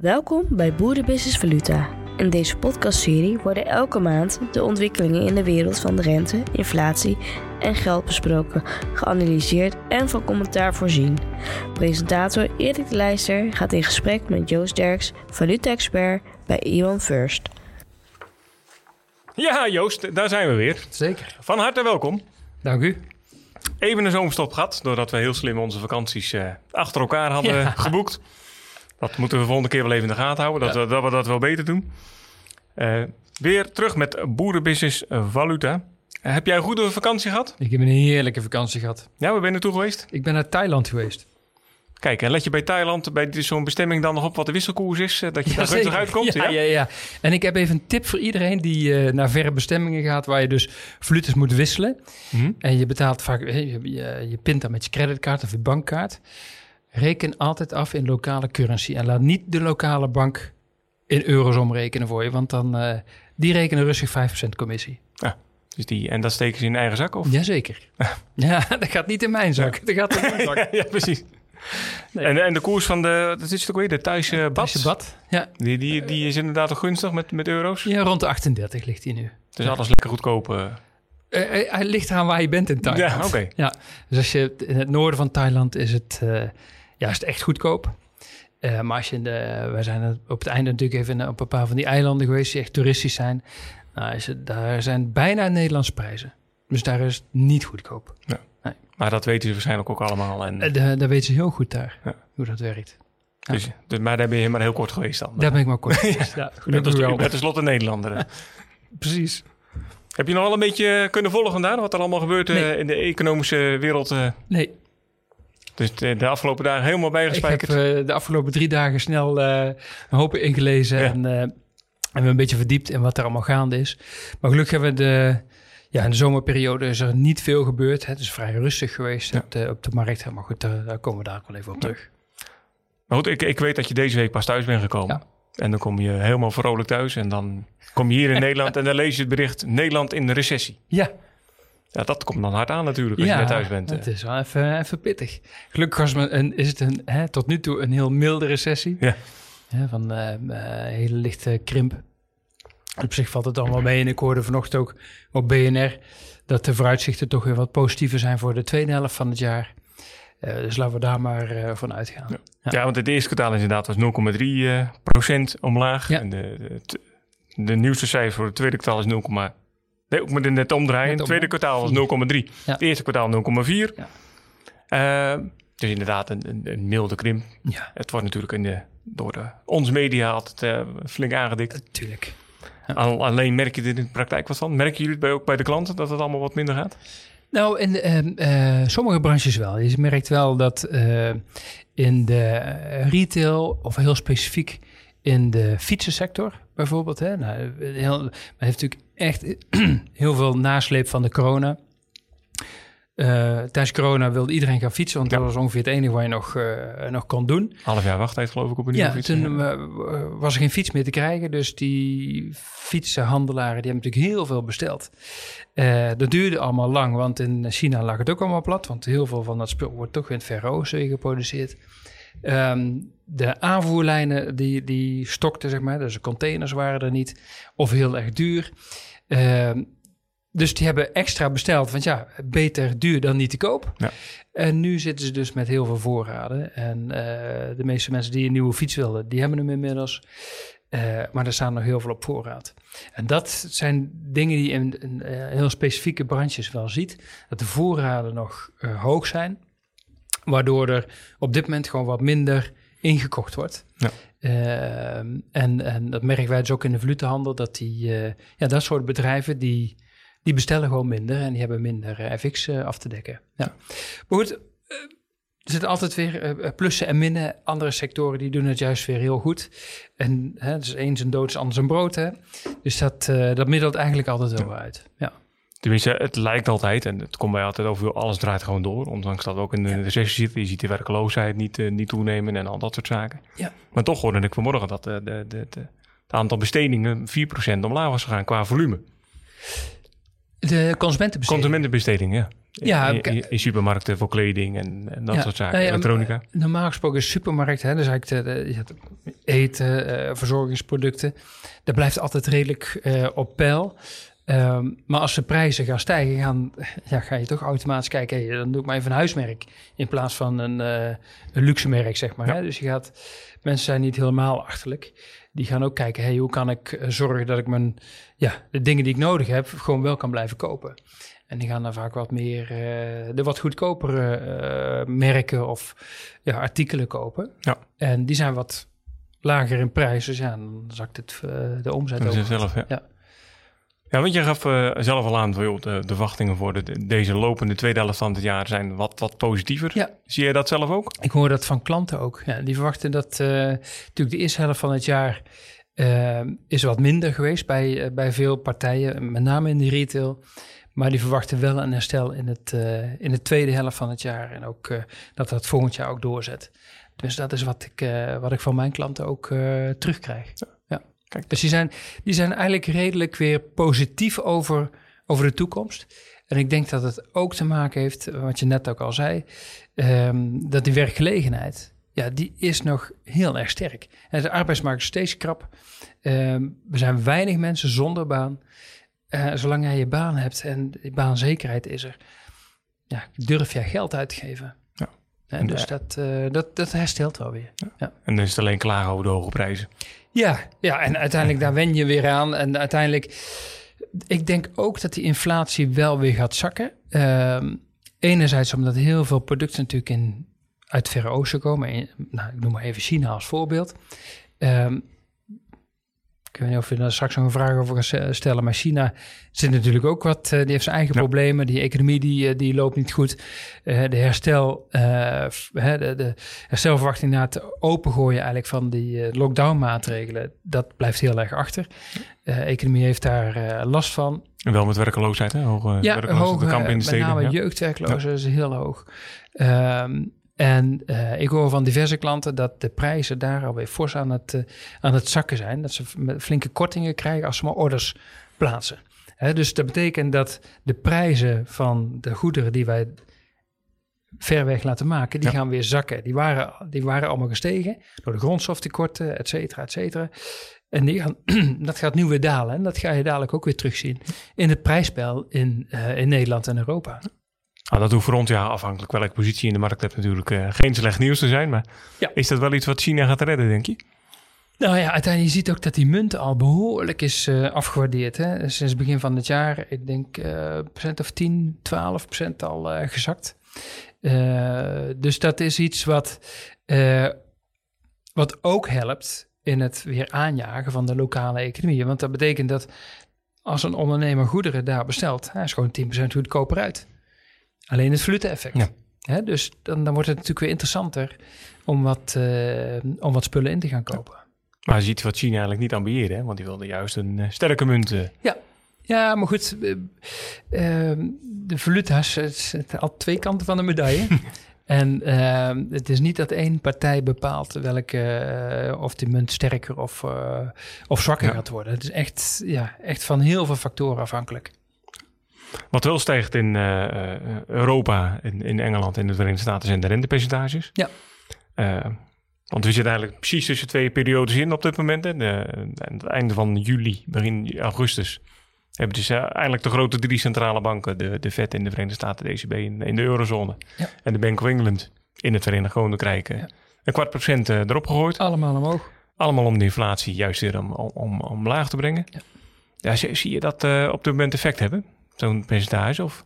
Welkom bij Boerenbusiness Valuta. In deze podcastserie worden elke maand de ontwikkelingen in de wereld van de rente, inflatie en geld besproken, geanalyseerd en van commentaar voorzien. Presentator Erik de Leijster gaat in gesprek met Joost Derks, valuta-expert bij Iwan First. Ja, Joost, daar zijn we weer. Zeker. Van harte welkom. Dank u. Even een zomerstop gehad, doordat we heel slim onze vakanties uh, achter elkaar hadden ja. geboekt. Dat moeten we de volgende keer wel even in de gaten houden, dat, ja. we, dat we dat wel beter doen. Uh, weer terug met boerenbusiness valuta. Uh, heb jij een goede vakantie gehad? Ik heb een heerlijke vakantie gehad. Ja, waar ben je naartoe geweest? Ik ben naar Thailand geweest. Kijk, en let je bij Thailand, bij zo'n bestemming dan nog op wat de wisselkoers is? Dat je ja, daar rustig uitkomt? Ja, ja, ja, ja. En ik heb even een tip voor iedereen die uh, naar verre bestemmingen gaat... waar je dus valuta's moet wisselen. Mm-hmm. En je betaalt vaak... Je, je, je pint dan met je creditcard of je bankkaart. Reken altijd af in lokale currency. En laat niet de lokale bank in euro's omrekenen voor je. Want dan... Uh, die rekenen rustig 5% commissie. Ja. Dus die, en dat steken ze in eigen zak? Of? Jazeker. ja, dat gaat niet in mijn zak. Dat gaat in mijn zak. ja, precies. Nee. En, en de koers van de, dat is het ook weer, de Thaise bad? Ja. Die, die, die is inderdaad toch gunstig met, met euro's? Ja, rond de 38 ligt hij nu. Dus alles lekker goedkoop? Uh... Uh, hij ligt eraan waar je bent in Thailand. Ja, oké. Okay. Ja, dus als je in het noorden van Thailand is het, uh, ja, is het echt goedkoop. Uh, maar als je in de, wij zijn op het einde natuurlijk even op een paar van die eilanden geweest die echt toeristisch zijn. Nou, is het, daar zijn bijna Nederlandse prijzen. Dus daar is het niet goedkoop. Ja. Nee. Maar dat weten ze waarschijnlijk ook allemaal. En... Uh, dat weten ze heel goed daar, ja. hoe dat werkt. Ja. Dus, dus, maar daar ben je maar heel kort geweest dan? Daar ben ik maar kort geweest, ja. Net als de slotte Nederlander. Precies. Heb je nog wel een beetje kunnen volgen daar, wat er allemaal gebeurt nee. uh, in de economische wereld? Nee. Dus de, de, afgelopen dagen helemaal bijgespijkerd? Ik heb de afgelopen drie dagen snel een hoop ingelezen ja. en, en een beetje verdiept in wat er allemaal gaande is. Maar gelukkig hebben we de... Ja, in de zomerperiode is er niet veel gebeurd. Het is vrij rustig geweest ja. op, de, op de markt. Maar goed, daar, daar, komen we daar ook wel even op terug. Maar goed, ik, ik weet dat je deze week pas thuis bent gekomen. Ja. En dan kom je helemaal vrolijk thuis. En dan kom je hier in Nederland en dan lees je het bericht... Nederland in de recessie. Ja. Ja, dat komt dan hard aan natuurlijk als ja, je net thuis bent. het is wel even, even pittig. Gelukkig was me een, is het een, hè, tot nu toe een heel milde recessie. Ja. Ja, van uh, uh, hele lichte krimp. Op zich valt het dan wel mee. En ik hoorde vanochtend ook op BNR dat de vooruitzichten toch weer wat positiever zijn voor de tweede helft van het jaar. Uh, dus laten we daar maar uh, van uitgaan. Ja. Ja. ja. want het eerste kwartaal inderdaad was 0,3 uh, procent omlaag. Ja. En de, de, de, nieuwste cijfer voor het tweede kwartaal is 0, nee, ik moet het net omdraaien. Het tweede kwartaal was 0,3. Het eerste kwartaal 0,4. dus inderdaad een, een, een milde krimp. Het wordt natuurlijk in de, door de, onze media altijd flink aangedikt. Tuurlijk. Al, alleen merk je er in de praktijk wat van? Merken jullie het bij, ook bij de klanten dat het allemaal wat minder gaat? Nou, in uh, uh, sommige branches wel. Je merkt wel dat in de retail of heel specifiek in de fietsensector bijvoorbeeld. Hè, nou, heel, men heeft natuurlijk echt heel veel nasleep van de corona. Uh, tijdens corona wilde iedereen gaan fietsen, want ja. dat was ongeveer het enige wat je nog, uh, nog kon doen. Half jaar wachttijd geloof ik op een ja, fiets. toen uh, was er geen fiets meer te krijgen, dus die fietsenhandelaren die hebben natuurlijk heel veel besteld. dat duurde allemaal lang, want in China lag het ook allemaal plat, want heel veel van dat spul wordt toch in het Verre Oosten geproduceerd. Um, de aanvoerlijnen die, die stokten, zeg maar, dus de containers waren er niet, of heel erg duur. Um, dus die hebben extra besteld. Want ja, beter duur dan niet te koop. Ja. En nu zitten ze dus met heel veel voorraden. En uh, de meeste mensen die een nieuwe fiets wilden, die hebben hem inmiddels. Uh, maar er staan nog heel veel op voorraad. En dat zijn dingen die je in, in uh, heel specifieke branches wel ziet. Dat de voorraden nog hoog zijn. Waardoor er op dit moment gewoon wat minder ingekocht wordt. Ja. en, en dat merken wij dus ook in de valutahandel. Dat die, ja, dat soort bedrijven die die bestellen gewoon minder en die hebben minder uh, FX uh, af te dekken. Ja. Maar goed, er zitten altijd weer plussen en minnen. Andere sectoren die doen het juist weer heel goed. En hè, dus eens een dood is anders een brood. Hè? Dus dat, dat middelt eigenlijk altijd wel uit. Ja. Tenminste, het lijkt altijd, en het komt bij altijd over, alles draait gewoon door. Ondanks dat we ook in de recessie zitten. Je ziet de werkloosheid niet, niet toenemen en al dat soort zaken. Ja. Maar toch hoorde ik vanmorgen dat de, de, de, de, het aantal bestedingen 4% omlaag was gegaan qua volume. De consumentenbesteding. Consumentenbesteding, ja. ja, in, supermarkten voor kleding en, en dat soort zaken, elektronica. Normaal gesproken is supermarkt, hè, dus eigenlijk de, de, eten, uh, verzorgingsproducten, dat blijft altijd redelijk uh, op peil. Um, maar als de prijzen gaan stijgen, gaan, ja, ga je toch automatisch kijken, hey, dan doe ik maar even een huismerk in plaats van een, uh, een luxe merk, zeg maar. Hè? Dus je gaat, mensen zijn niet helemaal achterlijk. Die gaan ook kijken, hey, hoe kan ik zorgen dat ik mijn, ja, de dingen die ik nodig heb, gewoon wel kan blijven kopen. En die gaan dan vaak wat meer uh, de wat goedkopere uh, merken of ja, artikelen kopen. Ja. En die zijn wat lager in prijs. Dus ja, dan zakt het de omzet ook. zelf, ja. ja. Ja, want je gaf zelf al aan, de, de verwachtingen voor de, deze lopende tweede helft van het jaar zijn wat, wat positiever. Ja. Zie je dat zelf ook? Ik hoor dat van klanten ook. Ja, die verwachten dat natuurlijk de eerste helft van het jaar is wat minder geweest bij, bij veel partijen, met name in de retail. Maar die verwachten wel een herstel in, het, in de tweede helft van het jaar. En ook dat dat volgend jaar ook doorzet. Dus dat is wat ik, wat ik van mijn klanten ook terugkrijg. Ja. Kijk. Dus die zijn, die zijn eigenlijk redelijk weer positief over, over de toekomst. En ik denk dat het ook te maken heeft, wat je net ook al zei, um, dat die werkgelegenheid, ja, die is nog heel erg sterk. En de arbeidsmarkt is steeds krap. Um, er zijn weinig mensen zonder baan. Uh, zolang jij je baan hebt en die baanzekerheid is er, ja, durf jij geld uit te geven. Ja. En, dus dat, uh, dat, dat herstelt wel weer. Ja. En dan is het alleen klagen over de hoge prijzen. Ja, ja en uiteindelijk daar wen je weer aan. En uiteindelijk, ik denk ook dat die inflatie wel weer gaat zakken. Uh, enerzijds omdat heel veel producten natuurlijk in, uit Verre Oosten komen. nou, ik noem maar even China als voorbeeld. Ik weet niet of je daar straks nog een vraag over gaat stellen. Maar China zit natuurlijk ook wat. Uh, die heeft zijn eigen problemen. Die economie die, eh, die loopt niet goed. Uh, de, herstel, de, de, herstelverwachting na het opengooien eigenlijk van die lockdown maatregelen. Dat blijft heel erg achter. De economie heeft daar last van. En wel met werkeloosheid, hè? Hoge ja, hoge, de kamp in de steden. Met name jeugdwerkloosheid is heel hoog. Um, en uh, ik hoor van diverse klanten dat de prijzen daar alweer fors aan het, uh, aan het zakken zijn. Dat ze flinke kortingen krijgen als ze maar orders plaatsen. Hè, dus dat betekent dat de prijzen van de goederen die wij ver weg laten maken, die gaan weer zakken. Die waren, die waren allemaal gestegen door de grondstoftekorten, et cetera, et cetera. En die gaan, dat gaat nu weer dalen. En dat ga je dadelijk ook weer terugzien in het prijsspel in, uh, in Nederland en Europa. Ah, dat hoeft voor ons, ja, afhankelijk welke positie in de markt hebt, natuurlijk uh, geen slecht nieuws te zijn. Maar ja. is dat wel iets wat China gaat redden, denk je? Nou ja, uiteindelijk je ziet ook dat die munt al behoorlijk is uh, afgewaardeerd. Hè? Sinds begin van het jaar, ik denk uh, procent of 10, 12 procent al gezakt. dus dat is iets wat, wat ook helpt in het weer aanjagen van de lokale economie. Want dat betekent dat als een ondernemer goederen daar bestelt, hij is gewoon 10% goedkoper uit. Alleen het valuta-effect. Ja. dus dan, dan wordt het natuurlijk weer interessanter om wat, uh, om wat spullen in te gaan kopen. Maar je ziet wat China eigenlijk niet ambieerde, hè? want die wilde juist een uh, sterke munt. Uh. Ja. ja, maar goed, de valuta's, het al twee kanten van de medaille. En het is niet dat één partij bepaalt welke, of die munt sterker of, of zwakker gaat worden. Het is echt, ja, echt van heel veel factoren afhankelijk. Wat wel stijgt in uh, Europa, in, in Engeland en de Verenigde Staten zijn de rentepercentages. Ja. Uh, want we zitten eigenlijk precies tussen twee periodes in op dit moment. Aan het einde van juli, begin augustus, hebben dus eigenlijk de grote drie centrale banken, de, de Fed in de Verenigde Staten, de ECB in, in de eurozone ja. en de Bank of England in het Verenigd Koninkrijk, ja. een kwart procent erop gegooid. Allemaal omhoog. Allemaal om de inflatie juist weer om, om, omlaag te brengen. Ja. Ja, zie, zie je dat op dit moment effect hebben? Zo'n percentage? Of?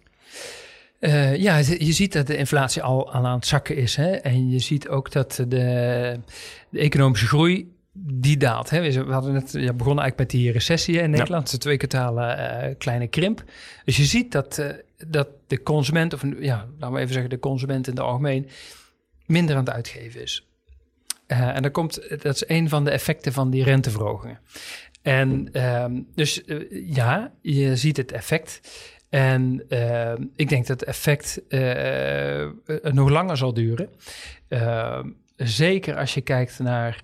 Uh, ja, je ziet dat de inflatie al, aan het zakken is. Hè? En je ziet ook dat de, de economische groei die daalt. Hè? We hadden net ja, begonnen eigenlijk met die recessie in Nederland. Ja. De twee kwartalen uh, kleine krimp. Dus je ziet dat, uh, dat de consument, of ja, laten we even zeggen de consument in het algemeen, minder aan het uitgeven is. en dat, komt, dat is een van de effecten van die renteverhogingen. En ehm, dus eh, ja, je ziet het effect. En ehm, ik denk dat het effect uh, nog langer zal duren. Ehm, zeker als je kijkt naar,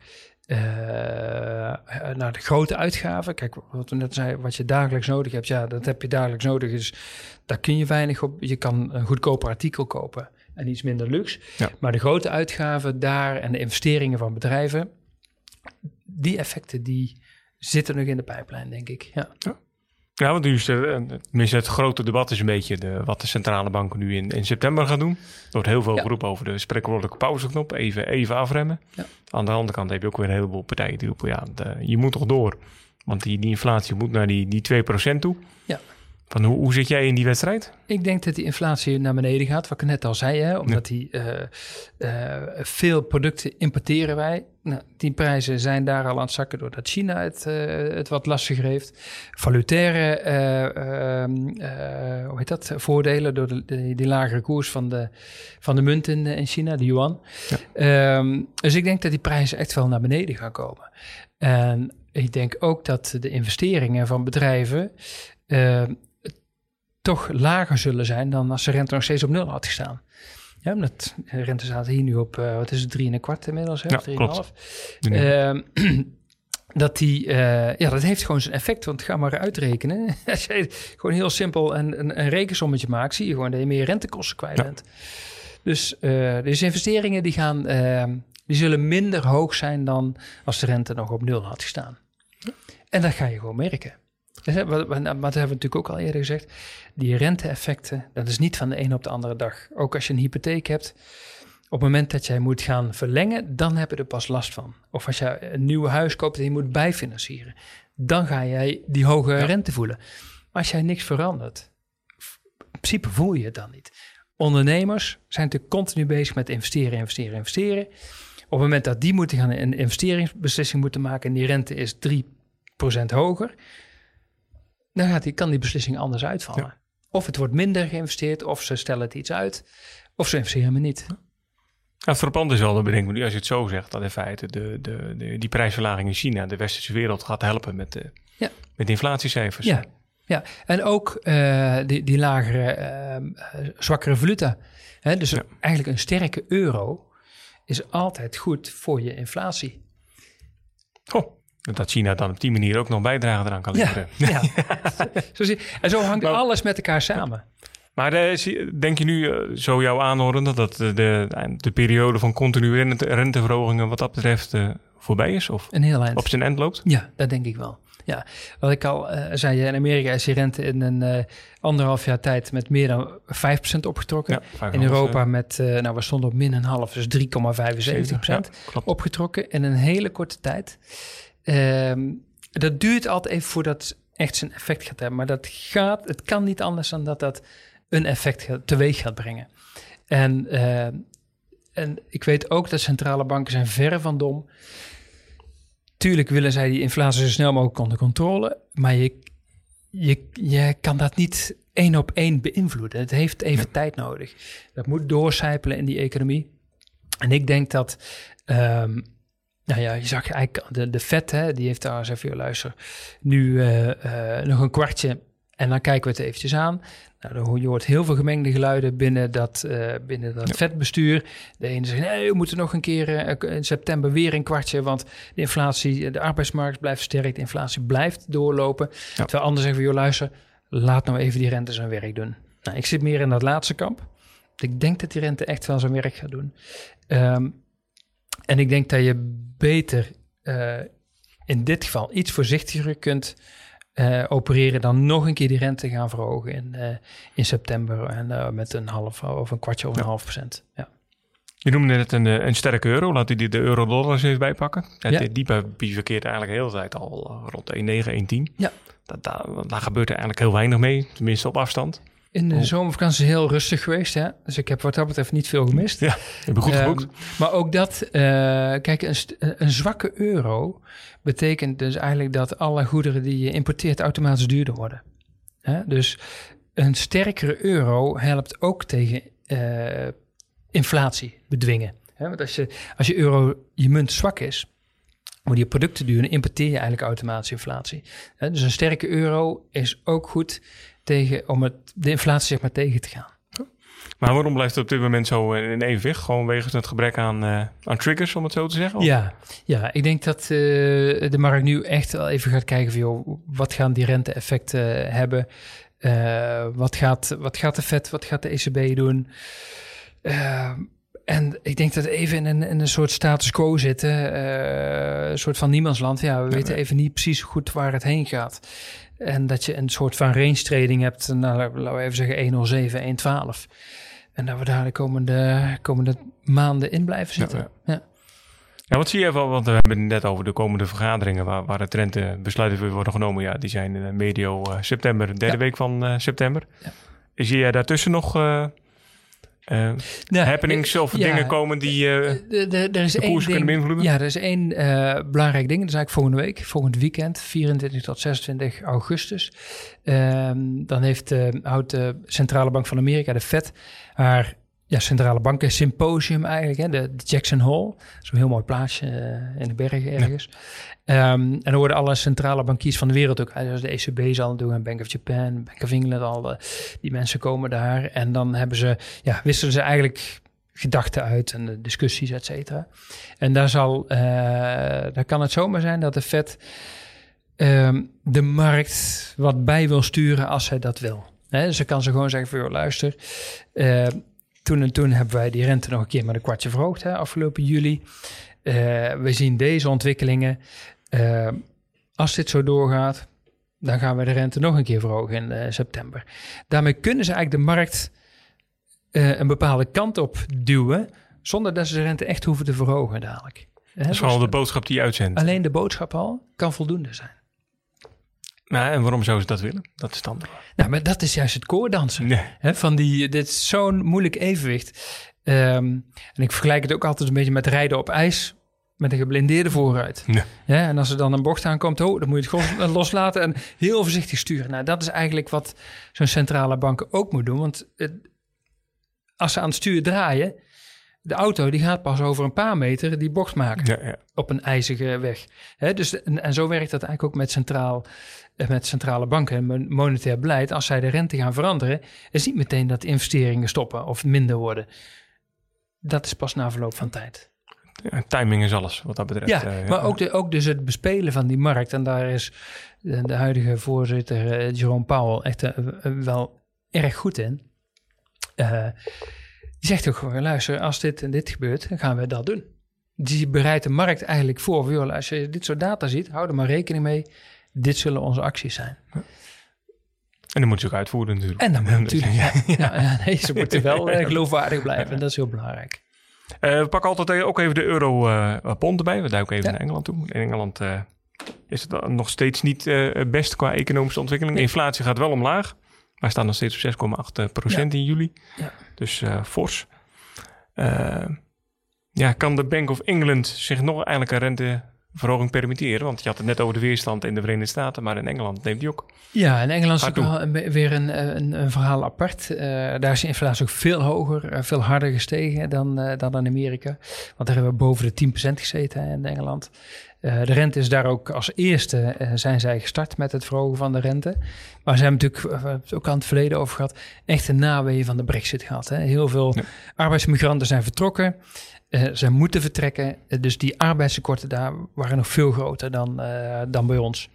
naar de grote uitgaven. Kijk, wat we net zeiden, wat je dagelijks nodig hebt, ja, dat heb je dagelijks nodig. Dus daar kun je weinig op. Je kan een goedkoper artikel kopen en iets minder luxe. Maar de grote uitgaven daar en de investeringen van bedrijven, die effecten die zitten nog in de pijplijn, denk ik. Ja. ja. Ja, want nu is er, tenminste het grote debat is een beetje de, wat de centrale banken nu in, in september gaan doen. Er wordt heel veel geroepen over de spreekwoordelijke pauzeknop, even, even afremmen. Ja. Aan de andere kant heb je ook weer een heleboel partijen die roepen, ja, je moet toch door. Want die, die inflatie moet naar die, die 2% toe. Ja. Van hoe, hoe zit jij in die wedstrijd? Ik denk dat die inflatie naar beneden gaat, wat ik net al zei. Hè? Omdat die, uh, uh, veel producten importeren wij. Nou, die prijzen zijn daar al aan het zakken doordat China het, uh, het wat lastiger heeft. Valutaire ehm, hoe heet dat? voordelen door de, die, die, lagere koers van de, van de munt in, in China, de yuan. Ja. Um, dus ik denk dat die prijzen echt wel naar beneden gaan komen. En ik denk ook dat de investeringen van bedrijven toch lager zullen zijn dan als de rente nog steeds op nul had gestaan. Ja, omdat de rente staat hier nu op, uh, wat is het, drie en een kwart inmiddels, hè? Ja, klopt. Uh, dat die, uh, ja, dat heeft gewoon zijn effect, want ga maar uitrekenen. Als je gewoon heel simpel een, een, een, rekensommetje maakt, zie je gewoon dat je meer rentekosten kwijt bent. Dus, dus investeringen die gaan, ehm, die zullen minder hoog zijn dan als de rente nog op nul had gestaan. En dat ga je gewoon merken. Maar dat hebben we natuurlijk ook al eerder gezegd. Die rente-effecten, dat is niet van de ene op de andere dag. Ook als je een hypotheek hebt, op het moment dat jij moet gaan verlengen, dan heb je er pas last van. Of als je een nieuw huis koopt en je moet bijfinancieren, dan ga jij die hoge rente voelen. Maar als jij niks verandert, in principe voel je het dan niet. Ondernemers zijn natuurlijk continu bezig met investeren, investeren, investeren. Op het moment dat die moeten gaan een investeringsbeslissing moeten maken en die rente is 3% hoger, dan gaat die, kan die beslissing anders uitvallen. Of het wordt minder geïnvesteerd, of ze stellen het iets uit, of ze investeren me niet. Ja. het frappant is wel, dat bedenk nu als je het zo zegt, dat in feite de, de, de, die prijsverlaging in China de westerse wereld gaat helpen met de, ja. met de inflatiecijfers. Ja, ja. en ook uh, die, die lagere, uh, zwakkere valuta. Hè? Dus eigenlijk een sterke euro is altijd goed voor je inflatie. Oh. Dat China dan op die manier ook nog bijdrage eraan kan leveren. Ja, ja. en zo hangt alles met elkaar samen. Maar eh, denk je nu, uh, zo jou aanhoren, dat de, de, de periode van continue renteverhogingen wat dat betreft uh, voorbij is? Of een heel eind. op zijn eind loopt? Ja, dat denk ik wel. Ja, wat ik al uh, zei, in Amerika is die rente in een uh, anderhalf jaar tijd met meer dan 5% opgetrokken. Ja, in Europa met, uh, nou we stonden op min een half, dus 3,75% ja, opgetrokken in een hele korte tijd. Ehm, dat duurt altijd even voordat echt zijn effect gaat hebben. Maar dat gaat, het kan niet anders dan dat dat een effect gaat, teweeg gaat brengen. En, ehm, en ik weet ook dat centrale banken zijn verre van dom. Tuurlijk willen zij die inflatie zo snel mogelijk onder controle. Maar je, je, je kan dat niet één op één beïnvloeden. Het heeft even tijd nodig. Dat moet doorcijpelen in die economie. En ik denk dat um, nou ja, je zag eigenlijk de, de vet, hè, die heeft daar, even luister, nu uh, uh, nog een kwartje en dan kijken we het eventjes aan. Nou, dan, je hoort heel veel gemengde geluiden binnen dat, uh, binnen dat vetbestuur. De ene zegt, nee, we moeten nog een keer in september weer een kwartje, want de inflatie, de arbeidsmarkt blijft sterk, de inflatie blijft doorlopen. Ja. Terwijl anderen zeggen, joh, luister, laat nou even die rente zijn werk doen. Nou, ik zit meer in dat laatste kamp. Ik denk dat die rente echt wel zijn werk gaat doen. Um, en ik denk dat je beter uh, in dit geval iets voorzichtiger kunt uh, opereren dan nog een keer die rente gaan verhogen in, uh, in september en met een half of een kwartje of een half procent. Ja. Je noemde net een, een sterke euro. Laat u die de euro-dollars even bijpakken. Het ja. diepe verkeert eigenlijk de hele tijd al rond 1,9, 1,10. Ja. Dat, daar, daar gebeurt er eigenlijk heel weinig mee, tenminste op afstand. In de oh. zomervakantie heel rustig geweest, hè? Dus ik heb wat dat betreft niet veel gemist. Ja, heb goed ehm, geboekt. maar ook dat, uh, kijk, een, een, zwakke euro betekent dus eigenlijk dat alle goederen die je importeert automatisch duurder worden. Hè? Dus een sterkere euro helpt ook tegen uh, inflatie bedwingen. Hè? Want als je, als je euro, je munt zwak is, worden je producten duur, dan importeer je eigenlijk automatisch inflatie. Hè? Dus een sterke euro is ook goed tegen, om het, de inflatie zeg maar tegen te gaan. Maar waarom blijft het op dit moment zo in evenwicht? Gewoon wegens het gebrek aan, aan triggers, om het zo te zeggen? Ja, ja, ik denk dat de markt nu echt wel even gaat kijken van... Joh, wat gaan die rente-effecten hebben? wat, gaat, wat gaat de Fed, wat gaat de ECB doen? En ik denk dat we even in een, in een soort status quo zitten. Een soort van niemandsland. Ja, we weten even niet precies goed waar het heen gaat. En dat je een soort van range trading hebt. Nou, laten we even zeggen 107, 112. En dat we daar de komende, komende maanden in blijven zitten. Ja, ja. ja. wat zie je wel? Want we hebben het net over de komende vergaderingen waar, waar het rentebesluiten weer worden genomen. Ja, die zijn medio uh, september, derde week van september. Zie jij daartussen nog uh, happenings of dingen komen die uh, de, de, er is de koers kunnen beïnvloeden? Ja, er is één uh, belangrijk ding. Dat is eigenlijk volgende week, volgend weekend, 24 tot 26 augustus. Ehm, dan heeft, houdt de Centrale Bank van Amerika, de Fed, haar ja, centrale banken symposium eigenlijk, hè, de, Jackson Hall. Zo'n heel mooi plaatsje in de bergen ergens. Ehm, en dan worden alle centrale bankiers van de wereld ook, dus de ECB zal het doen, Bank of Japan, Bank of England, al die mensen komen daar. En dan hebben ze, ja, wisselen ze eigenlijk gedachten uit en discussies, et cetera. En daar, zal, uh, daar kan het zomaar zijn dat de Fed ehm, de markt wat bij wil sturen als zij dat wil. He, dus ze kan ze gewoon zeggen voor luister, uh, toen en toen hebben wij die rente nog een keer met een kwartje verhoogd, hè, afgelopen juli. Uh, we zien deze ontwikkelingen. Uh, als dit zo doorgaat, dan gaan we de rente nog een keer verhogen in uh, september. Daarmee kunnen ze eigenlijk de markt een bepaalde kant op duwen, zonder dat ze de rente echt hoeven te verhogen dadelijk. Dat is vooral de boodschap die je uitzendt. Alleen de boodschap al kan voldoende zijn. Nou, en waarom zouden ze dat willen? Dat is dan. Nou, maar dat is juist het koordansen. Nee. Hè, van die, dit is zo'n moeilijk evenwicht. Um, en ik vergelijk het ook altijd een beetje met rijden op ijs met een geblindeerde vooruit. Ja. en als er dan een bocht aankomt, oh, dan moet je het gewoon loslaten en heel voorzichtig sturen. Nou, dat is eigenlijk wat zo'n centrale bank ook moet doen. Want als ze aan het stuur draaien, de auto die gaat pas over een paar meter die bocht maken ja, ja. op een ijzige weg. dus, en, en, zo werkt dat eigenlijk ook met, centraal, met centrale banken en monetair beleid. Als zij de rente gaan veranderen, is niet meteen dat investeringen stoppen of minder worden. Dat is pas na verloop van tijd ja, timing is alles wat dat betreft. Ja, uh, maar ook, de, ook dus het bespelen van die markt. En daar is de, de huidige voorzitter uh, Jerome Powell echt uh, wel erg goed in. die zegt ook gewoon, luister, als dit en dit gebeurt, dan gaan we dat doen. Die bereidt de markt eigenlijk voor. Als je dit soort data ziet, hou er maar rekening mee. Dit zullen onze acties zijn. En dan moet je ook uitvoeren natuurlijk. En dan moet natuurlijk, ja. ja. nee, ze moeten wel geloofwaardig blijven. En dat is heel belangrijk. Uh, we pakken altijd ook even de euro-pond uh, erbij. We duiken even naar Engeland toe. In Engeland uh, is het nog steeds niet het best qua economische ontwikkeling. De inflatie gaat wel omlaag. Maar staan nog steeds op 6,8 procent in juli. Ja. Dus fors. ja, kan de Bank of England zich nog eigenlijk een rente verhoging permitteren? Want je had het net over de weerstand in de Verenigde Staten, maar in Engeland neemt die ook. Ja, in Engeland is ook wel weer een, een, een verhaal apart. Uh, daar is de inflatie ook veel hoger, uh, veel harder gestegen dan, uh, dan in Amerika. Want daar hebben we boven de 10% gezeten in Engeland. de rente is daar ook als eerste zijn zij gestart met het verhogen van de rente. Maar ze hebben natuurlijk, ook aan het verleden over gehad, echt een naweeën van de brexit gehad. Hè. Heel veel arbeidsmigranten zijn vertrokken. Uh, ze moeten vertrekken. Uh, dus die arbeidstekorten daar waren nog veel groter dan, uh, dan bij ons.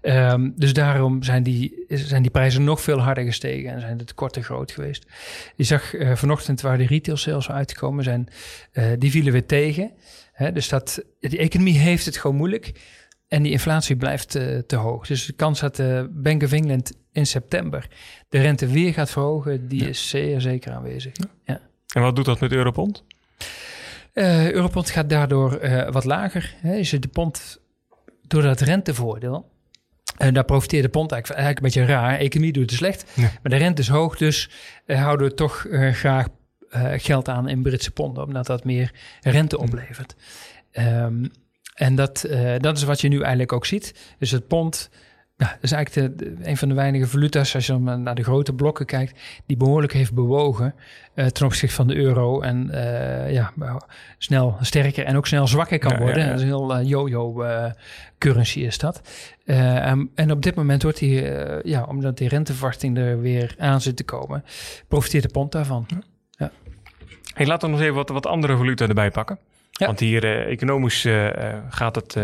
Um, dus daarom zijn die, zijn die prijzen nog veel harder gestegen en zijn de tekorten groot geweest. Je zag vanochtend waar de retail sales uitgekomen zijn, die vielen weer tegen. Hè, dus dat, de economie heeft het gewoon moeilijk en die inflatie blijft te hoog. Dus de kans dat de Bank of England in september de rente weer gaat verhogen, die is zeer zeker aanwezig. Ja. ja. En wat doet dat met Europond? Uh, Europond gaat daardoor uh, wat lager. Hè. Is de pond door dat rentevoordeel. En daar profiteert de pond eigenlijk, eigenlijk een beetje raar. Economie doet het slecht, maar de rente is hoog. Dus uh, houden we toch graag geld aan in Britse ponden, omdat dat meer rente oplevert. Um, en dat, dat is wat je nu eigenlijk ook ziet. Dus het pond Ja, dat is eigenlijk de, een van de weinige valuta's, als je naar de grote blokken kijkt, die behoorlijk heeft bewogen uh, ten opzichte van de euro. En uh, ja, snel sterker en ook snel zwakker kan worden. Dat is een heel uh, yo-yo currency is dat. Um, en op dit moment wordt die, ja, omdat die renteverwachting er weer aan zit te komen, profiteert de pond daarvan. Ja. Hey, laten we nog even wat, wat andere valuta erbij pakken. Want hier economisch gaat het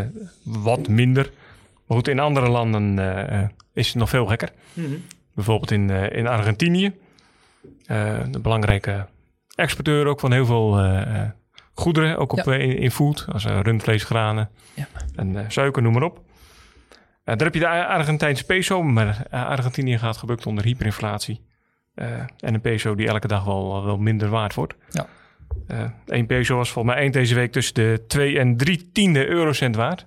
wat minder. Maar goed, in andere landen uh, is het nog veel gekker. Mhm. Bijvoorbeeld in, uh, in Argentinië. Een belangrijke exporteur ook van heel veel goederen. Ook op, in, in, food, als rundvlees, granen ja. en suiker, noem maar op. daar heb je de Argentijnse peso. Maar Argentinië gaat gebukt onder hyperinflatie. en een peso die elke dag wel, wel minder waard wordt. Ja. Peso was volgens mij eind deze week tussen de 2 en 3 tiende eurocent waard.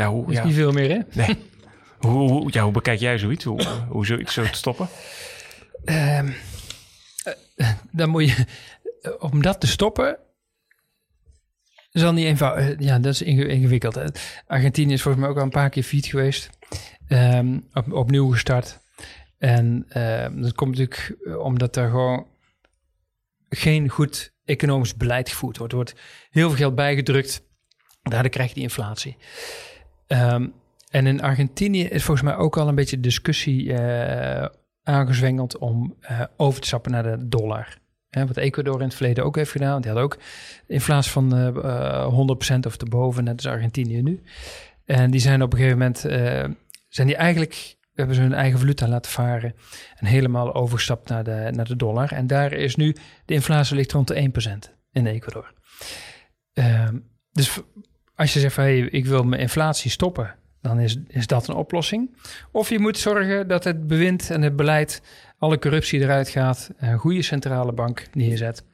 Ja, hoe, is ja. niet veel meer, hè? Nee. hoe, hoe, ja, hoe bekijk jij zoiets? Hoe, hoe zoiets zo te stoppen? Um, dan moet je... Eh, om dat te stoppen... is al niet eenvoudig. Ja, dat is ingewikkeld. Argentinië is volgens mij ook al een paar keer fiets geweest. Um, op, opnieuw gestart. En uh, dat komt natuurlijk omdat er gewoon geen goed economisch beleid gevoerd wordt. Er wordt heel veel geld bijgedrukt. Daardoor krijg je die inflatie. Um, en in Argentinië is volgens mij ook al een beetje discussie uh, aangezwengeld om uh, over te stappen naar de dollar. Hè, wat Ecuador in het verleden ook heeft gedaan. Die had ook inflatie van uh, 100% of te boven, net als Argentinië nu. En die zijn op een gegeven moment, zijn die eigenlijk, hebben ze hun eigen valuta laten varen en helemaal overgestapt naar de, naar de dollar. En daar is nu, de inflatie ligt rond de 1% in Ecuador. Ehm, dus als je zegt van hey, ik wil mijn inflatie stoppen, dan is, is dat een oplossing. Of je moet zorgen dat het bewind en het beleid, alle corruptie eruit gaat, een goede centrale bank neerzet.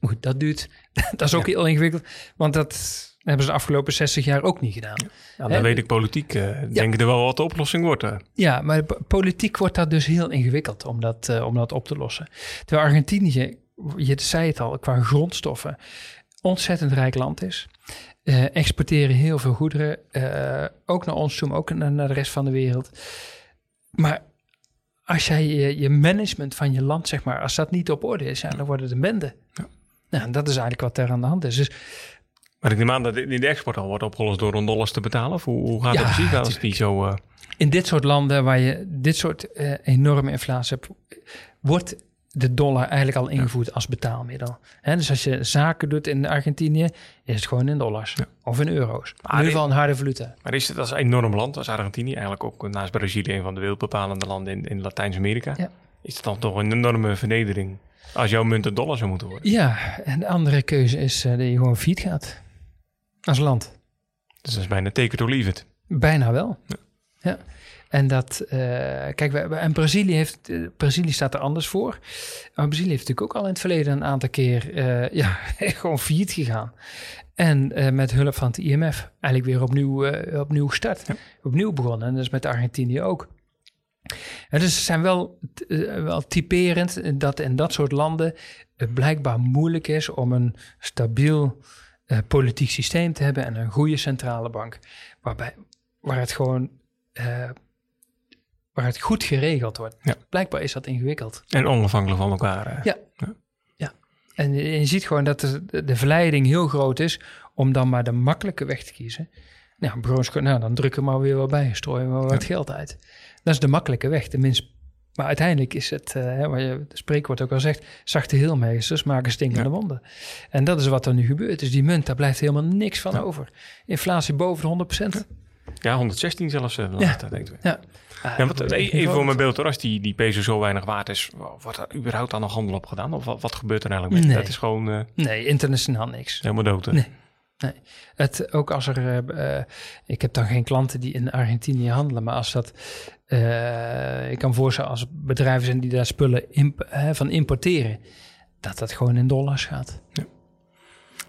Goed, dat duurt. dat is ook heel ingewikkeld, want dat hebben ze de afgelopen 60 jaar ook niet gedaan. Ja, dan weet ik politiek, uh, denk er wel wat de oplossing wordt. Ja, maar politiek wordt dat dus heel ingewikkeld om dat, uh, om dat op te lossen. Terwijl Argentinië, je zei het al, qua grondstoffen, ontzettend rijk land is. Uh, exporteren heel veel goederen, uh, ook naar ons toe, maar ook naar, naar, de rest van de wereld. Maar als jij je, je, management van je land, zeg maar, als dat niet op orde is, ja, dan wordt het een bende. Ja. Nou, dat is eigenlijk wat er aan de hand is. Dus, maar ik neem aan dat in de export al wordt opgelost door een dollars te betalen. Of hoe, hoe gaat ja, het precies? Als die zo, uh... In dit soort landen waar je dit soort enorme inflatie hebt, wordt de dollar eigenlijk al ingevoerd als betaalmiddel. dus als je zaken doet in Argentinië, is het gewoon in dollars of in euro's. Maar in ieder geval een harde valuta. Maar is het als een enorm land als Argentinië, eigenlijk ook naast Brazilië een van de wereldbepalende landen in, in Latijns-Amerika, ja. is het dan toch een enorme vernedering als jouw munt een dollar zou moeten worden? Ja, en de andere keuze is uh, dat je gewoon fiet gaat als land. Dus dat is bijna take it or leave it. Bijna wel. ja. En dat, uh, kijk, en Brazilië, heeft, uh, Brazilië staat er anders voor. Maar Brazilië heeft natuurlijk ook al in het verleden een aantal keer uh, ja, gewoon failliet gegaan. En met hulp van het IMF eigenlijk weer opnieuw, opnieuw gestart. Opnieuw begonnen. En dat is met Argentinië ook. En dus ze zijn wel, wel typerend dat in dat soort landen het blijkbaar moeilijk is om een stabiel politiek systeem te hebben en een goede centrale bank. Waarbij, waar het gewoon waar het goed geregeld wordt. Ja. Blijkbaar is dat ingewikkeld. En onafhankelijk van elkaar. Ja. ja. ja. En je, ziet gewoon dat de, de, verleiding heel groot is om dan maar de makkelijke weg te kiezen. Nou, nou dan drukken we maar weer wat bij, strooien we wat geld uit. Dat is de makkelijke weg, de minst maar uiteindelijk is het, uh, hè, waar je het spreekwoord ook al zegt, zachte heelmeesters maken stinkende wonden. En dat is wat er nu gebeurt. Dus die munt, daar blijft helemaal niks van over. Inflatie boven de 100%. Ja, 116 zelfs. Uh, ja. denk ik. Ja. ja wat, even voor mijn beeld, als die, die peso zo weinig waard is, wordt er überhaupt dan nog handel op gedaan? Of wat, wat gebeurt er eigenlijk mee? Nee. Dat is gewoon... Uh, nee, internationaal niks. Helemaal dood, Nee. Nee, het, ook als er, uh, ik heb dan geen klanten die in Argentinië handelen, maar als dat, uh, ik kan voorstellen als bedrijven zijn die daar spullen imp, van importeren, dat dat gewoon in dollars gaat. Ja.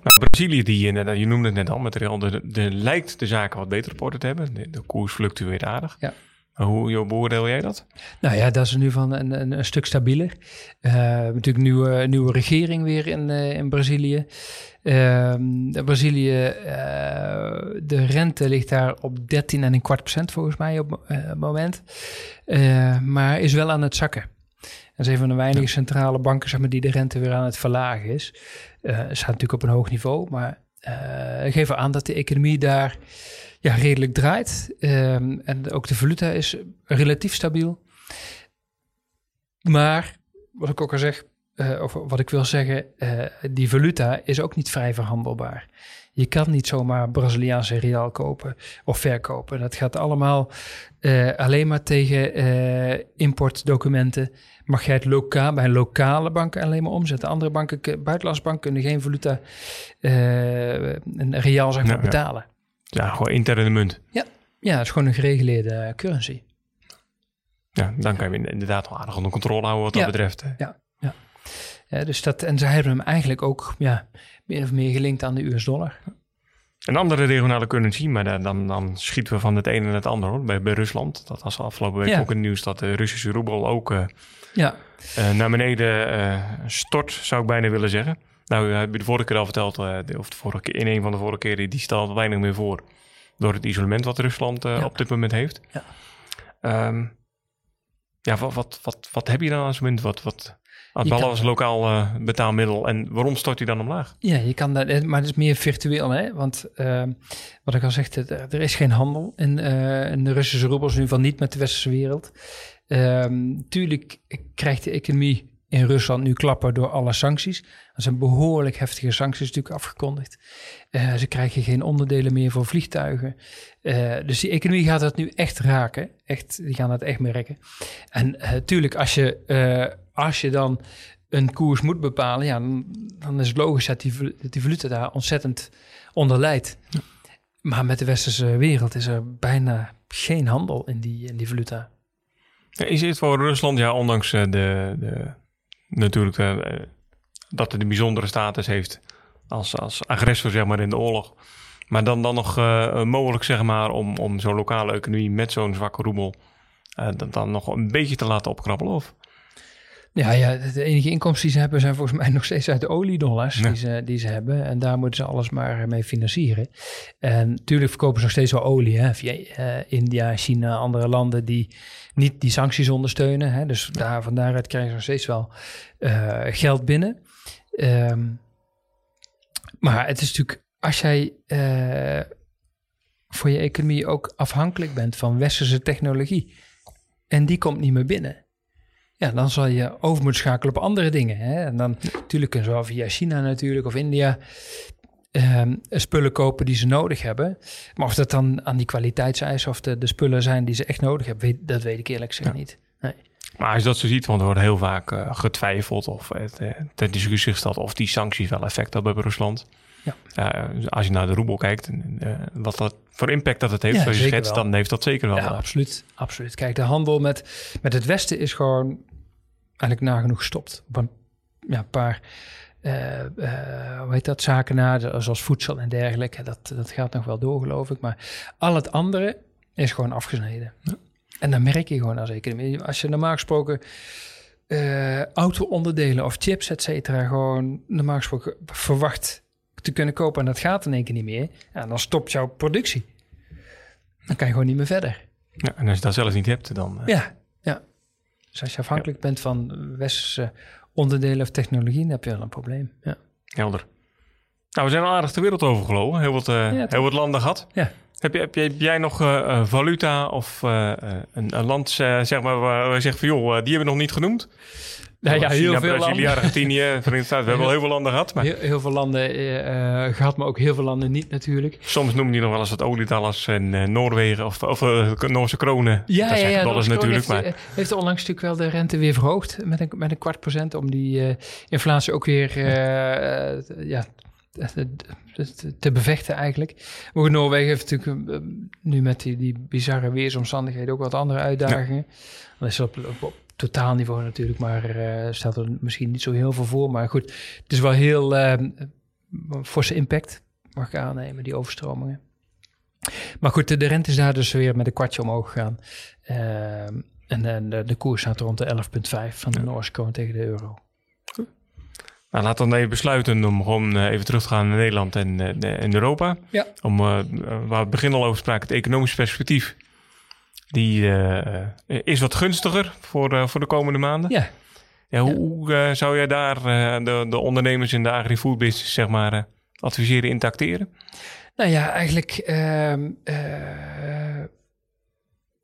Nou, Brazilië, die, je noemde het net al, met de, de, de, lijkt de zaken wat beter op orde te hebben. De, de koers fluctueert aardig. Ja. Hoe beoordeel jij dat? Nou ja, dat is nu van een, een, een stuk stabieler. Uh, natuurlijk nieuwe, nieuwe regering weer in, uh, in Brazilië. Uh, Brazilië, de rente ligt daar op 13 en een kwart procent volgens mij op het moment. maar is wel aan het zakken. Dat is een van de weinige centrale banken zeg maar, die de rente weer aan het verlagen is. staat natuurlijk op een hoog niveau, maar geven aan dat de economie daar ja, redelijk draait. Um, en ook de valuta is relatief stabiel. Maar, wat ik ook al zeg, uh, of wat ik wil zeggen, uh, die valuta is ook niet vrij verhandelbaar. Je kan niet zomaar Braziliaanse real kopen of verkopen. Dat gaat allemaal uh, alleen maar tegen importdocumenten. Mag jij het lokaal, bij een lokale bank alleen maar omzetten. Andere banken, buitenlandse banken, kunnen geen valuta, een real zeg maar, betalen. Ja, gewoon interne munt. Ja, ja het is gewoon een gereguleerde currency. Ja, dan kan je inderdaad wel aardig onder controle houden wat dat betreft. Ja, ja. ja dus dat, en ze hebben hem eigenlijk ook ja, meer of meer gelinkt aan de US dollar. Een andere regionale currency, maar dan, dan schieten we van het een en het ander hoor. Bij, bij Rusland, dat was afgelopen week ook het nieuws dat de Russische roebel ook uh, ja. Uh, naar beneden uh, stort, zou ik bijna willen zeggen. Nou, heb je de vorige keer al verteld, of de vorige keer, in een van de vorige keren, die stelt weinig meer voor. Door het isolement wat Rusland op dit moment heeft. Ja, um, ja wat, wat, wat, wat heb je dan als moment? Wat, wat, als als lokaal uh, betaalmiddel. En waarom stort hij dan omlaag? Ja, je kan dat, maar het is meer virtueel, hè? Want uh, wat ik al zeg, er is geen handel in, uh, in de Russische roebels, in ieder geval niet met de westerse wereld. Ehm, tuurlijk krijgt de economie in Rusland nu klappen door alle sancties. Er zijn behoorlijk heftige sancties natuurlijk afgekondigd. Uh, ze krijgen geen onderdelen meer voor vliegtuigen. Uh, dus die economie gaat dat nu echt raken. Echt, die gaan dat echt merken. En uh, als, je, als je dan een koers moet bepalen, ja, dan, dan is het logisch dat die, dat die valuta daar ontzettend onder leidt. Ja. Maar met de westerse wereld is er bijna geen handel in die, in die valuta. Is het voor Rusland, ja, ondanks de, de natuurlijk uh, dat het een bijzondere status heeft als, als agressor zeg maar, in de oorlog. Maar dan, dan nog uh, mogelijk zeg maar, om, om zo'n lokale economie met zo'n zwakke roebel uh, dan, dan nog een beetje te laten opkrabbelen? Of? Ja, ja, de enige inkomsten die ze hebben zijn volgens mij nog steeds uit de oliedollars die, ze, die ze hebben. En daar moeten ze alles maar mee financieren. En natuurlijk verkopen ze nog steeds wel olie hè, via uh, India, China, andere landen die niet die sancties ondersteunen. Hè. Dus daar, van daaruit krijgen ze nog steeds wel uh, geld binnen. Um, maar het is natuurlijk, als jij uh, voor je economie ook afhankelijk bent van westerse technologie en die komt niet meer binnen ja, dan zal je over moeten schakelen op andere dingen. Hè? En dan natuurlijk kunnen ze wel via China natuurlijk of India um, spullen kopen die ze nodig hebben. Maar of dat dan aan die kwaliteitseisen of de, de spullen zijn die ze echt nodig hebben, weet, dat weet ik eerlijk gezegd niet. Nee. Maar als je dat zo ziet, want er wordt heel vaak uh, getwijfeld of uh, ter discussie gesteld of die sancties wel effect hebben bij Rusland. Ja. Uh, als je naar de roebel kijkt, uh, wat dat voor impact dat het heeft, ja, zoals je schetst, dan heeft dat zeker wel. Ja, absoluut, absoluut. Kijk, de handel met, met het Westen is gewoon eigenlijk nagenoeg gestopt. Op een ja, paar uh, uh, hoe heet dat, zaken na, zoals voedsel en dergelijke. Dat, dat gaat nog wel door, geloof ik. Maar al het andere is gewoon afgesneden. Ja. En dan merk je gewoon als economie. Als je normaal gesproken uh, auto-onderdelen of chips, et cetera, gewoon normaal gesproken verwacht te kunnen kopen en dat gaat in één keer niet meer, ja, dan stopt jouw productie. Dan kan je gewoon niet meer verder. Ja, en als je dat zelf niet hebt, dan... Ja, ja. Dus als je afhankelijk bent van westerse onderdelen of technologie, dan heb je wel een probleem. Ja. Helder. Nou, we zijn al aardig de wereld overgelopen. Heel wat, uh, heel wat landen gehad. Ja. Heb, je, heb, jij nog uh, valuta of uh, een, een, land zeg maar, waar je zegt van joh, die hebben we nog niet genoemd? Nou ja, heel veel Brazilië, landen. Argentinië, Verenigde Staten. We hebben al heel veel landen gehad. Maar... Heel, heel veel landen uh, gehad, maar ook heel veel landen niet natuurlijk. Soms noemen die nog wel eens wat oliedallers en uh, Noorwegen of, of uh, Noorse kronen. Ja, dat ja, ja. Dollars natuurlijk. Heeft, maar... heeft onlangs natuurlijk wel de rente weer verhoogd met een, met een kwart procent. Om die inflatie ook weer ja, te bevechten eigenlijk. Maar Noorwegen heeft natuurlijk nu met die, die bizarre weersomstandigheden ook wat andere uitdagingen. Ja. Dan is op, op, op totaal niveau natuurlijk, maar uh, stelt er misschien niet zo heel veel voor. Maar goed, het is wel heel uh, forse impact, mag ik aannemen, die overstromingen. Maar goed, de, rente is daar dus weer met een kwartje omhoog gegaan. Ehm, en, en de, de, koers staat rond de 11,5 van de ja. Noorse kroon tegen de euro. Nou, laten we dan even besluiten om gewoon eh, even terug te gaan naar Nederland en, uh, en Europa. Ja. Om, waar we het begin al over spraken, het economische perspectief. Die is wat gunstiger voor, voor de komende maanden. Ja. ja hoe zou jij daar de, de ondernemers in de agri-food business zeg maar, adviseren in te acteren? Nou ja, eigenlijk ehm,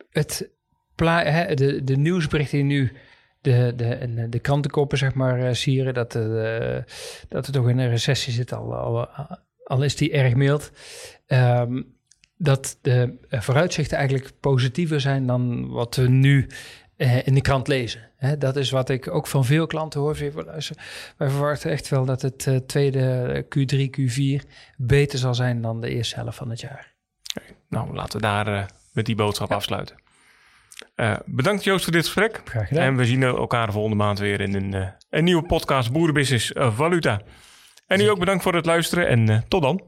het de, de nieuwsberichten die nu de, de, de krantenkoppen, zeg maar, sieren. Dat, uh, dat we toch in een recessie zit, al, al, al is die erg mild. Um, dat de vooruitzichten eigenlijk positiever zijn dan wat we nu uh, in de krant lezen. Hè, dat is wat ik ook van veel klanten hoor. Wij verwachten echt wel dat het tweede Q3, Q4 beter zal zijn dan de eerste helft van het jaar. Okay, nou, laten we daar met die boodschap ja. afsluiten. Bedankt Joost voor dit gesprek. Graag gedaan. En we zien elkaar volgende maand weer in een, een nieuwe podcast Boerenbusiness Valuta. En u ook bedankt voor het luisteren en tot dan.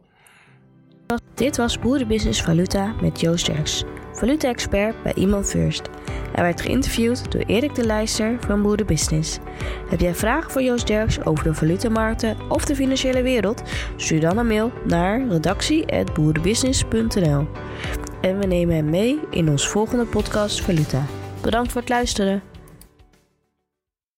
Dit was Boerenbusiness Valuta met Joost Derks, valuta-expert bij Iman First. Hij werd geïnterviewd door Erik de Leijster van Boerenbusiness. Heb jij vragen voor Joost Derks over de valutamarkten of de financiële wereld? Stuur dan een mail naar redactie.boerenbusiness.nl en we nemen hem mee in ons volgende podcast Valuta. Bedankt voor het luisteren.